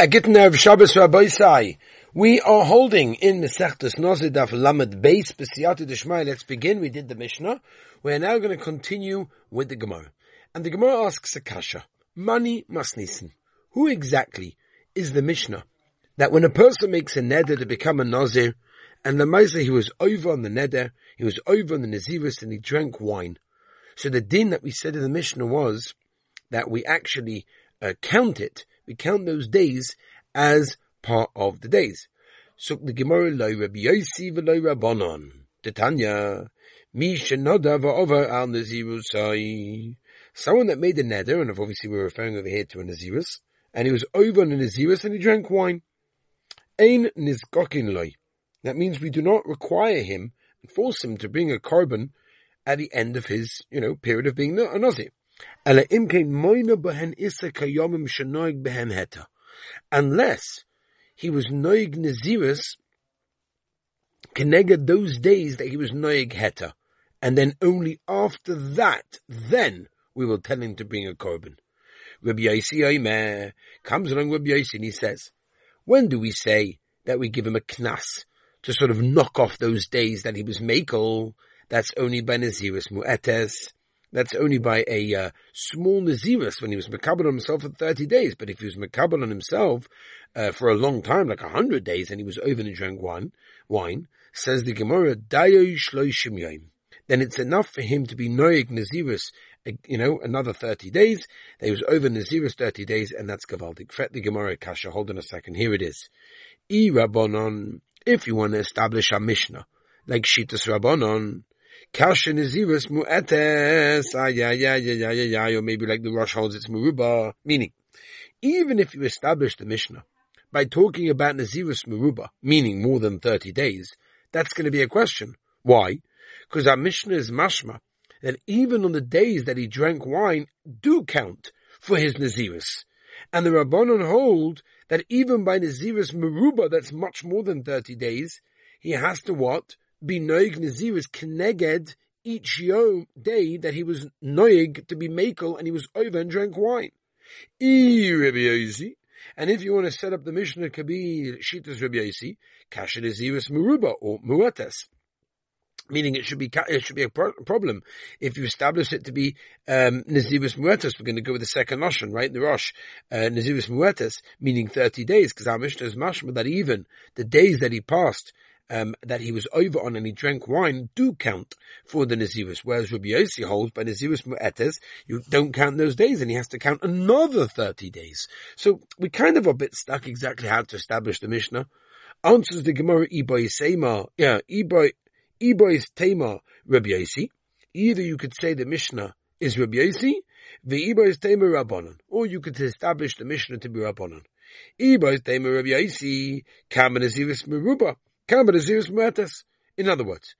A of Shabbos Rabbi We are holding in Mesechtes Nozidaf Lamed Beis B'siyati Deshmai. Let's begin. We did the Mishnah. We are now going to continue with the Gemara. And the Gemara asks a kasha. Mani Masnisen. Who exactly is the Mishnah? That when a person makes a neder to become a Nazir, and the Meiser he was over on the neder, he was over on the Naziris, and he drank wine. So the din that we said in the Mishnah was that we actually uh, count it we count those days as part of the days. So the Gemara Rabbi Rabbanon. Someone that made a neder, and obviously we're referring over here to a nazirus, and he was over on a nazirus and he drank wine. Ein nizgokin loy. That means we do not require him and force him to bring a korban at the end of his, you know, period of being a nazir. Unless he was noig naziris, keneged those days that he was noig heta, and then only after that, then we will tell him to bring a korban. Rabbi Yossi comes along Rabbi Yossi and he says, when do we say that we give him a knas to sort of knock off those days that he was makel? That's only by Naziris Mu'etes. That's only by a uh, small Naziris when he was Makabal on himself for 30 days. But if he was Makabal on himself uh, for a long time, like 100 days, and he was over and drank wine, wine, says the Gemara, then it's enough for him to be Noig Naziris, you know, another 30 days. He was over Naziris 30 days, and that's Gavaldik. Fret the Gemara Kasha, hold on a second, here it is. E Rabbonon, if you want to establish a Mishnah, like Shitas Rabbonon, Kasha Nazirus Mu'etes, or maybe like the Rosh holds it's Muruba, meaning, even if you establish the Mishnah by talking about Nazirus Muruba, meaning more than 30 days, that's going to be a question. Why? Because our Mishnah is mashma, that even on the days that he drank wine do count for his Nazirus. And the Rabbanon hold that even by Nazirus Meruba, that's much more than 30 days, he has to what? Be noig naziris keneged each yom day that he was noig to be makel and he was over and drank wine. And if you want to set up the Mishnah Kabir Shitas Rabbi Yosi, Kasha Naziris Muruba or Muatas. Meaning it should be it should be a problem if you establish it to be um, Nazirus Muetas. We're going to go with the second Lashon, right? The Rosh uh, Nazirus meaning thirty days, because our Mishnah is mashma that even the days that he passed um, that he was over on and he drank wine do count for the Nazirus, whereas Rabbi Yossi holds by Nazirus Mu'etes, you don't count those days and he has to count another 30 days. So we kind of are a bit stuck exactly how to establish the Mishnah. Answers the Gemara Iboy Seima, yeah, Iboy, Iboy Tema Rabbi Yossi. Either you could say the Mishnah is Rabbi Yossi, the Iboy Tema Rabbanon, or you could establish the Mishnah to be Rabbanon. Iboy Tema Rabbi Yossi, Kamen Nazirus Meruba. In other words,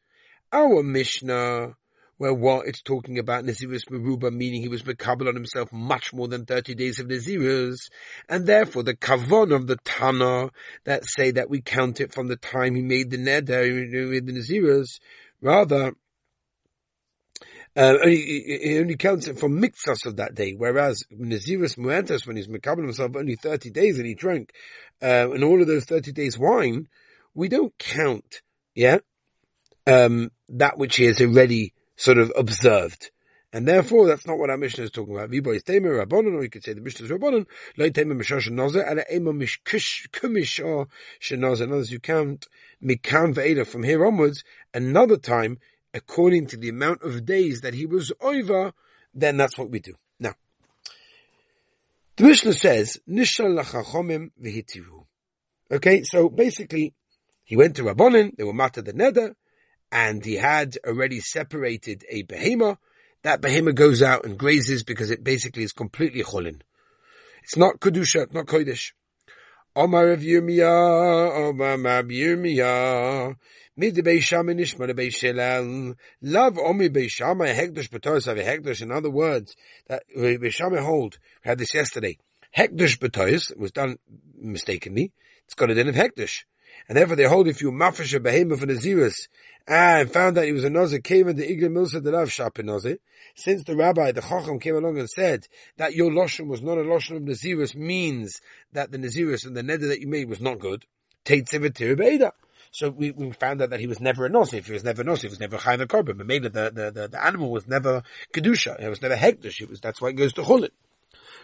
our Mishnah, where what it's talking about Nazirus Meruba, meaning he was Mekabal on himself much more than 30 days of Nazirus, and therefore the Kavon of the Tana that say that we count it from the time he made the Neder with the Nazirus, rather, uh, only, only counts it from mixas of that day, whereas Nazirus Muantas, when he's Mekabal himself only 30 days and he drank, uh, and all of those 30 days wine, we don't count, yeah, um, that which he has already sort of observed. And therefore, that's not what our Mishnah is talking about. Viboy is Tamer Rabbanon, or you could say the Mishnah is Rabbanon, Loi Tamer Mishar Shenozer, and Ema Kumishar Shenozer. In other words, you count Mikam Ve'eda from here onwards, another time, according to the amount of days that he was over, then that's what we do. Now, the Mishnah says, Nishal Lachachomim. Okay, so basically, he went to Rabbonin, they were mata the neder, and he had already separated a behema. That behema goes out and grazes because it basically is completely cholin. It's not kedusha, not kodesh. Omar of Yirmiyah, Omar Mab Yirmiyah, mid the Beisham Nishma the Beishelal, love Omi Beis Shammai Hekdosh B'toros of Hekdosh. In other words, that uh, Beishama hold, we had this yesterday. Hekdosh B'toros was done mistakenly. It's got a din of Hekdosh. And therefore they hold if you mafish a behemoth for Naziris ah, and found that he was a Nazir, came in the Igla Milsa the Rav Shapin Nazir. Since the rabbi, the Chacham came along and said that your Lashon was not a Lashon of Naziris means that the Naziris and the Neder that you made was not good. So we, we found out that he was never a If He was never a Nosif. He was never Chayim Korban. But made the, the, the, the animal was never Kedusha. It was never Hekdesh. It was, that's why it goes to Chulin.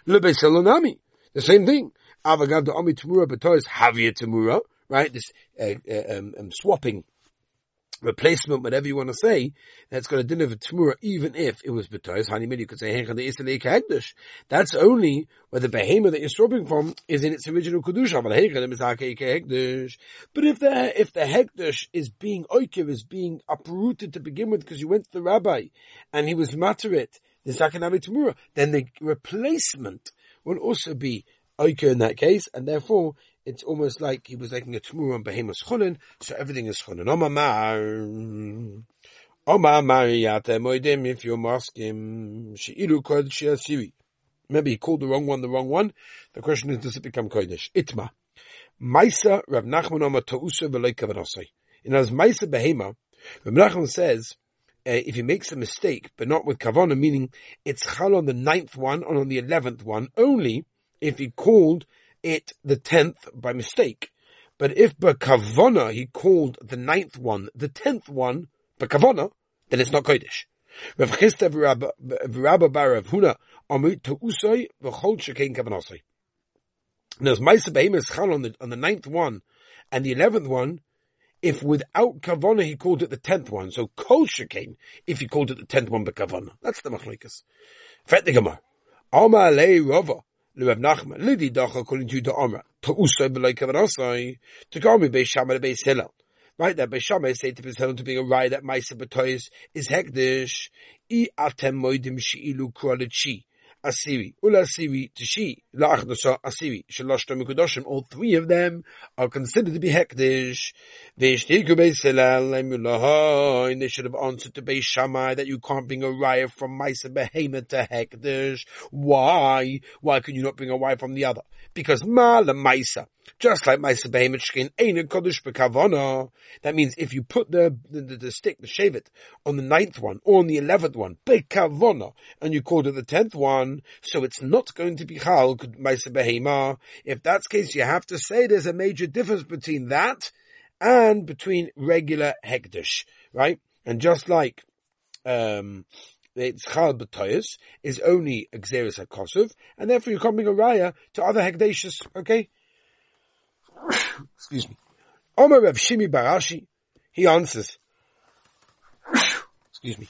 Lebe Selonami. The same thing. Avagav the Ami Tamura Batois Havia Tamura. Right? This, uh, uh, um, um, swapping replacement, whatever you want to say, that's going to a din of a tmura, even if it was betois. Honey, you could say. That's only where the behemoth that you're swapping from is in its original kedusha. But if the if the hegdish is being oikev, is being uprooted to begin with, because you went to the rabbi and he was materit, the sakanavi tmura, then the replacement will also be oikev in that case, and therefore it's almost like he was making a tmur on behemoth chunin, so everything is chunin. Omar Omar Mariyate Moidim, if you're masking, She'ilu Kod She'asiri. Maybe he called the wrong one the wrong one. The question is, does it become Kodesh? Itma. Maisa Rav Nachman Omar Ta'usa V'loi Kavanasai. In as Maisa Behema, Rav Nachman says, uh, if he makes a mistake, but not with kavana, meaning it's chal on the ninth one and on the eleventh one, only if he called it the tenth by mistake. But if Bakavona he called the ninth one the tenth one Bakavona, then it's not Kodesh. Rav Chisda v'Rabba bar. Now, as Maisa Behemoth chal on the on the ninth one and the eleventh one, if without kavana he called it the tenth one, so kol shekein if he called it the tenth one bekavana. That's the machlikas. Fet the Gemara. Amar lei Rav Nachman, Lidi Dach according to the Amra, to Usay B'lai Kavanasai, to Gami Beis Shammai Beis Hillel. Right, that Beis Shammai say to Beis Hillel to be a right that Maisa B'toyis is Hekdish, I atem moidim she'ilu kualichi. Asiri, Ula Asiri, Tishi, All three of them are considered to be and they should have answered to Beis Shammai that you can't bring a raya from Maisa Behemoth to Hekdish. Why? Why can you not bring a raya from the other? Because Mala Maisa, just like Maisa Behemoth Shkin, ain't a Kodesh. That means if you put the, the, the, the stick, the shavet, on the ninth one, or on the eleventh one, Bekavana, and you called it the tenth one, so it's not going to be Behema. If that's the case, you have to say there's a major difference between that and between regular Hekdesh, right? And just like, um, it's Chal B'toyas is only Xeris HaKosov, and therefore you're coming a raya to other Hekdeshes, okay? Excuse me. Omer Rav Shimi bar Ashi, he answers, excuse me,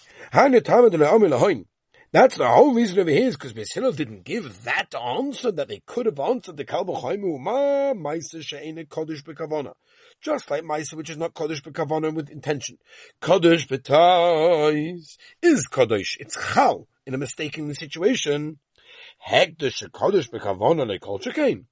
that's the whole reason over here is because Beis didn't give that answer that they could have answered the Kalba Ma Maisa She'ene Kodesh Bekavona. Just like Maisa, which is not Kodesh Bekavona with intention. Kodesh Betais is Kodesh. It's Chal in a mistaken situation. Hekdesh Kodesh Bekavona like Kol Shekain.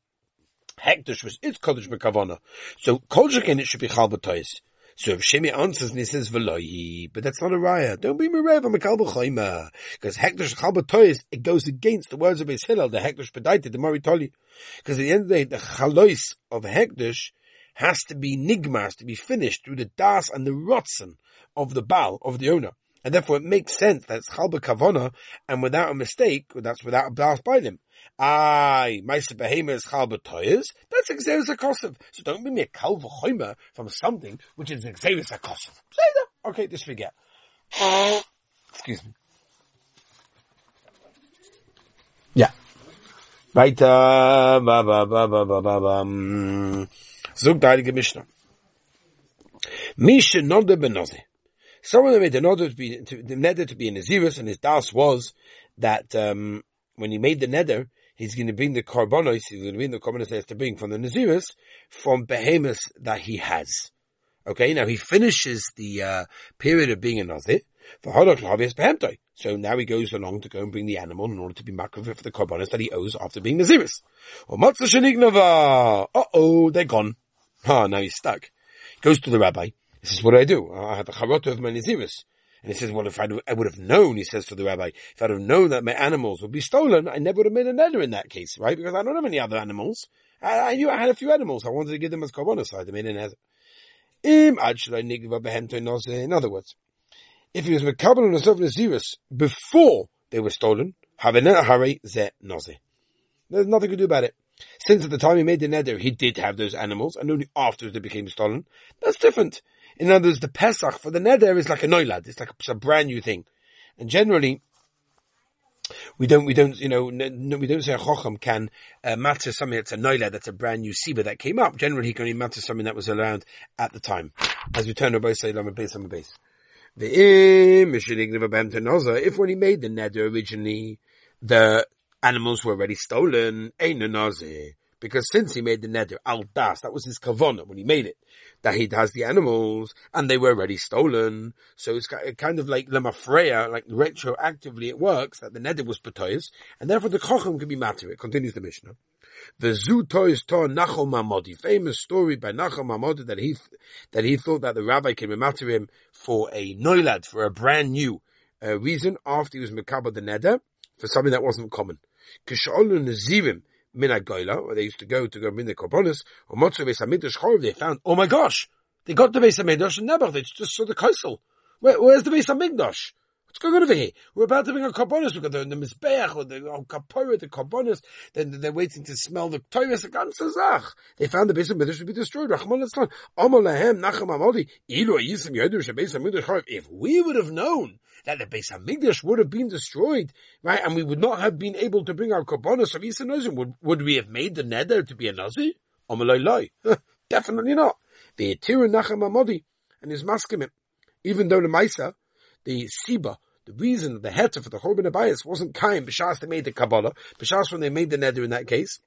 Hekdesh was it's Kodesh Bekavona. So Kol it should be Chal Betais. So if Shemi answers and he says Velohi, but that's not a raya. Don't be Merev on Mekal B'choima. Because Hekdesh Chalbatois, it goes against the words of Beis Hillel, the Hekdesh Pedaita, the Maritoli. Because at the end of the day, the Chalois of Hekdesh has to be nigmas, to be finished through the das and the rotzen of the Baal, of the owner. And therefore it makes sense that it's Chalba Kavona, and without a mistake, that's without a blast by them. Aye, Maisa Behema is Chal B'toyas. That's Xeris HaKosov. So don't bring me a Kal V'choyma from something which is Xeris HaKosov. Say that. Okay, disforget. Excuse me. Yeah. Weiter, uh, ba, ba, ba, ba, ba, ba, ba. Mm. Zug der Heilige Mishnah. Misha Node Benoze. Someone made the Node to be, to, the Neder to be in Naziris, and his das was that, um, when he made the Neder, he's going to bring the korbanos, he's going to bring the korbanos he has to bring from the Naziris, from behemoths that he has. Okay, now he finishes the uh, period of being a Nazir, for Hodok Behemtoi. so now he goes along to go and bring the animal in order to be makriv for the korbanos that he owes after being Naziris. Uh-oh, they're gone. Ah, now he's stuck. Goes to the rabbi. He says, what do I do? I have the charot of my Naziris. And he says, well, if I'd, I would have known, he says to the rabbi, if I'd have known that my animals would be stolen, I never would have made a neder in that case, right? Because I don't have any other animals. I, I, knew I had a few animals. I wanted to give them as korbanos, so I made an neder. In other words, if he was mekabel on himself Naziris before they were stolen, there's nothing to do about it. Since at the time he made the neder, he did have those animals, and only after they became stolen. That's different. In other words, the Pesach for the neder is like a noilad. It's like a, it's a brand new thing. And generally, we don't, we don't, you know, no, we don't say a chochem can uh, matter something that's a noila, that's a brand new siba that came up. Generally, he can only matter something that was around at the time. As we turn to both say, lama base, lama base. If when he made the neder originally, the animals were already stolen, ain't no because since he made the neder al das, that was his kavona when he made it, that he has the animals and they were already stolen. So it's kind of like lemafreya, like retroactively it works that the neder was patoyas, and therefore the chochem can be matter. It continues the Mishnah. The zu toys to Nachal Mamodi, famous story by Nachal Mamodi that he that he thought that the rabbi can be matter him for a noilad, for a brand new uh, reason after he was mekabel the neder for something that wasn't common. Kisholu Nazirim Minagoila, where they used to go to go min the korbanos, or Motzu Beis Hamidrash Chorov, they found, oh my gosh, they got the Beis Hamidrash and Nebuch, they just saw the Kaisel. Where, where's the Beis Hamikdash? What's going on over here? We're about to bring a korbanos. We've got the, the Mizbeach or the Kapora, the korbanos. Then they're waiting to smell the Torah. Zach. They found the Beis Hamikdash to be destroyed. Nacham. Ilu Ayisim Shebeis Hamikdash If we would have known that the Beis Hamikdash would have been destroyed, right, and we would not have been able to bring our korbanos of Isa Nozim, would, would we have made the neder to be a Nazi? Definitely not. The Atira Nacham Amodi and his maskim, even though the Maisa, the Siba, the reason the heter for the Chorban Abayas wasn't kind, B'shas they made the Kabbalah, B'shas when they made the neder in that case,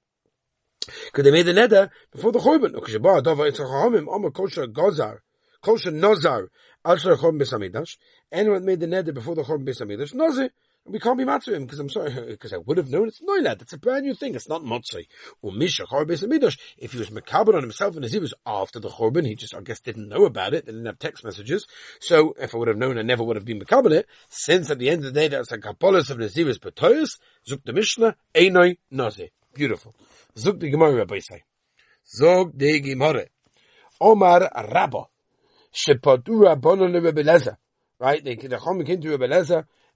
because they made the neder before the Chorban. Anyone made the neder before the Chorban Besamidash, Nozir, we can't be mad to him because I'm sorry because I would have known it's noilad. It's a brand new thing. It's not motzei. Or misha midosh. If he was makaber on himself and as he was after the chorban, he just I guess didn't know about it. They didn't have text messages. So if I would have known, I never would have been makaber it. Since at the end of the day that's a kapolis of naziris betoyus. Zuk the mishnah einoi nazi. Beautiful. Zuk the gemara rabbi say. Zog the gemara. Omar Rabba. Shepatu Rabbanon Rebbe Right? They, the Chom came to Rebbe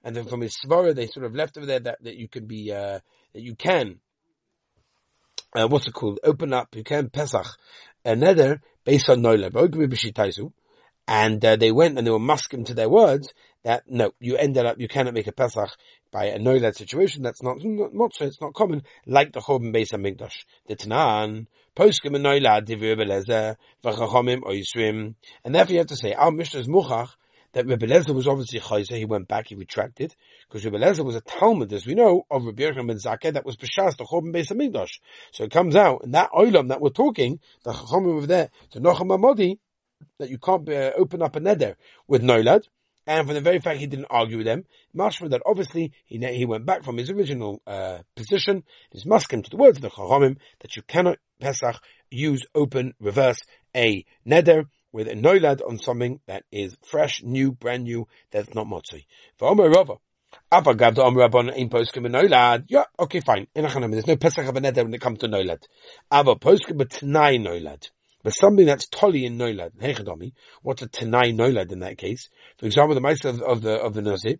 and then from his svara they sort of left over there that, that you can be uh, that you can uh, what's it called? Open up, you can Pesach another based on Noileb. And uh, they went and they were masking to their words that no, you ended up, you cannot make a Pesach by a Noiled situation. That's not, not, so it's not common, like the Chorban Beis HaMikdash. The Tanan, Poskim and Noilad, Divir Belezer, V'chachomim, Oisrim. And therefore you have to say, our Mishnah is Muchach, that Rebbe Lezer was obviously Chayzer, he went back, he retracted, because Rebbe Lezer was a Talmud, as we know, of Rebbe Yochanan ben Zakkai, that was B'shas, the Chorban Beis HaMikdash. So it comes out, in that Olam that we're talking, the Chachomim over there, to Nochem Amodi, that you can't uh, open up a neder with Noilad, and for the very fact he didn't argue with them, mashma that obviously he he went back from his original uh, position, his muskim to the words of the Chachamim that you cannot Pesach use open reverse a neder with a noilad on something that is fresh, new, brand new, that's not noilad. Yeah, okay, fine. In there's no Pesach of a neder when it comes to noilad. Ava poskim but tnai noilad. But something that's tolly in noilad, what's a tenai noilad in that case? For example, the mice of, of the, of the nazir,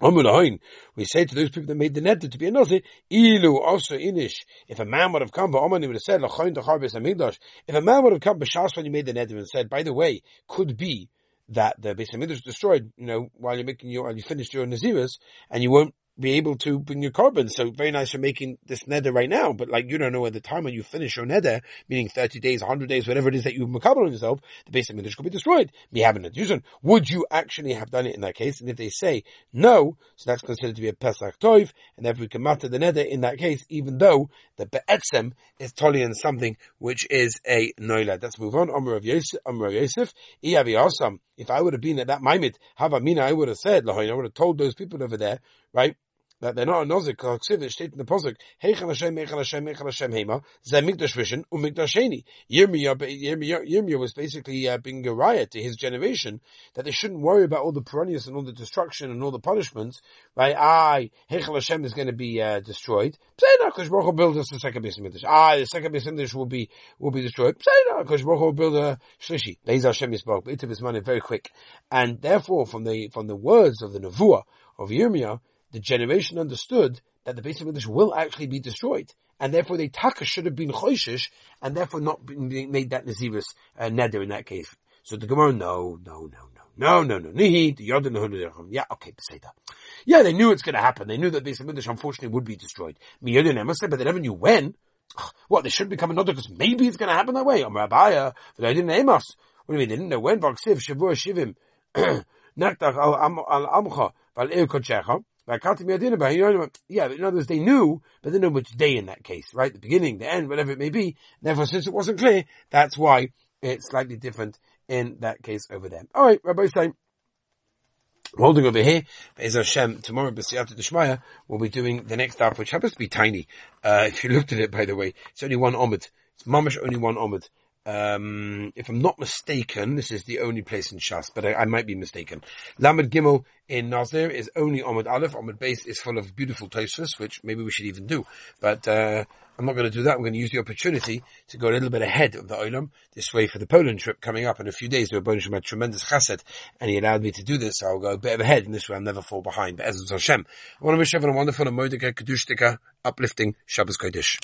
we say to those people that made the net to be a nazi, ilu also inish. If a man would have come, but Omani would have said, if a man would have come, b'shas when you made the net and said, by the way, could be that the Beis Hamikdash destroyed, you know, while you're making your, while you finished your Naziris, and you won't be able to bring your korban. So very nice for making this neder right now, but like you don't know at the time when you finish your neder, meaning 30 days, 100 days, whatever it is that you've makabel on yourself, the Beis Hamikdash could be destroyed. Me having it. Would you actually have done it in that case? And if they say no, so that's considered to be a Pesach Toiv, and therefore we can matter the neder in that case, even though the Be'etzem is totally in something which is a Noila. Let's move on. Omer of Yosef, Omer of Yosef, if I would have been at that Maimit, Havamina, I would have said, I would have told those people over there, right? that they're not a nozik, it steht in the posuk, Heichel Hashem, Heichel Hashem, Heichel Hashem Hema, Zeh Mikdash Rishon, U Mikdash Sheni. Yirmiyah, Yirmiyah, was basically uh, being a riot to his generation, that they shouldn't worry about all the perennials and all the destruction and all the punishments, right? Ah, Heichel Hashem is going to be uh, destroyed. Pseina, because Baruch will build us the second Beis Mikdash. Ah, the second Beis Mikdash will be, will be destroyed. Pseina, because Baruch will build a Shlishi. Beis Hashem Yisbarach, B'itav his money very quick. And therefore, from the, from the words of the Nevuah of Yirmiyah, the generation understood that the base of English will actually be destroyed. And therefore the taka should have been choishish, and therefore not been, made that Naziris uh, neder in that case. So the Gemara, no, no, no, no, no, no, no, nihi, the yeah, okay, Peseda. Yeah, they knew it's gonna happen. They knew that of English unfortunately would be destroyed. Me yodin emas, but they never knew when. What, they should become another because maybe it's gonna happen that way. I'm Rabbiya, but I didn't name us. What do you mean? They didn't know when? Vaksiv, Shavur, Shivim, Naktach al Amcha, Val Ir Kochecha. Yeah, in other words, they knew, but they know which day in that case, right? The beginning, the end, whatever it may be. Therefore, since it wasn't clear, that's why it's slightly different in that case over there. Alright, Rabbi saying, holding over here, Be'ez Hashem, tomorrow, B'siyata Deshmaya, we'll be doing the next half, which happens to be tiny. Uh, if you looked at it, by the way, it's only one omid. It's mamish only one omid. Um, if I'm not mistaken, this is the only place in Shas, but I, I might be mistaken. Lamed Gimel in Nazir is only Omid Aleph. Omid Base is full of beautiful Tosfos, which maybe we should even do. But, uh, I'm not going to do that. I'm going to use the opportunity to go a little bit ahead of the Olam this way for the Poland trip coming up in a few days. The Rebbeinu had tremendous chesed and he allowed me to do this. So I'll go a bit ahead and this way I'll never fall behind. But as Hashem, I want to wish everyone a wonderful and Mordecai Kedushdika uplifting Shabbos Kodesh.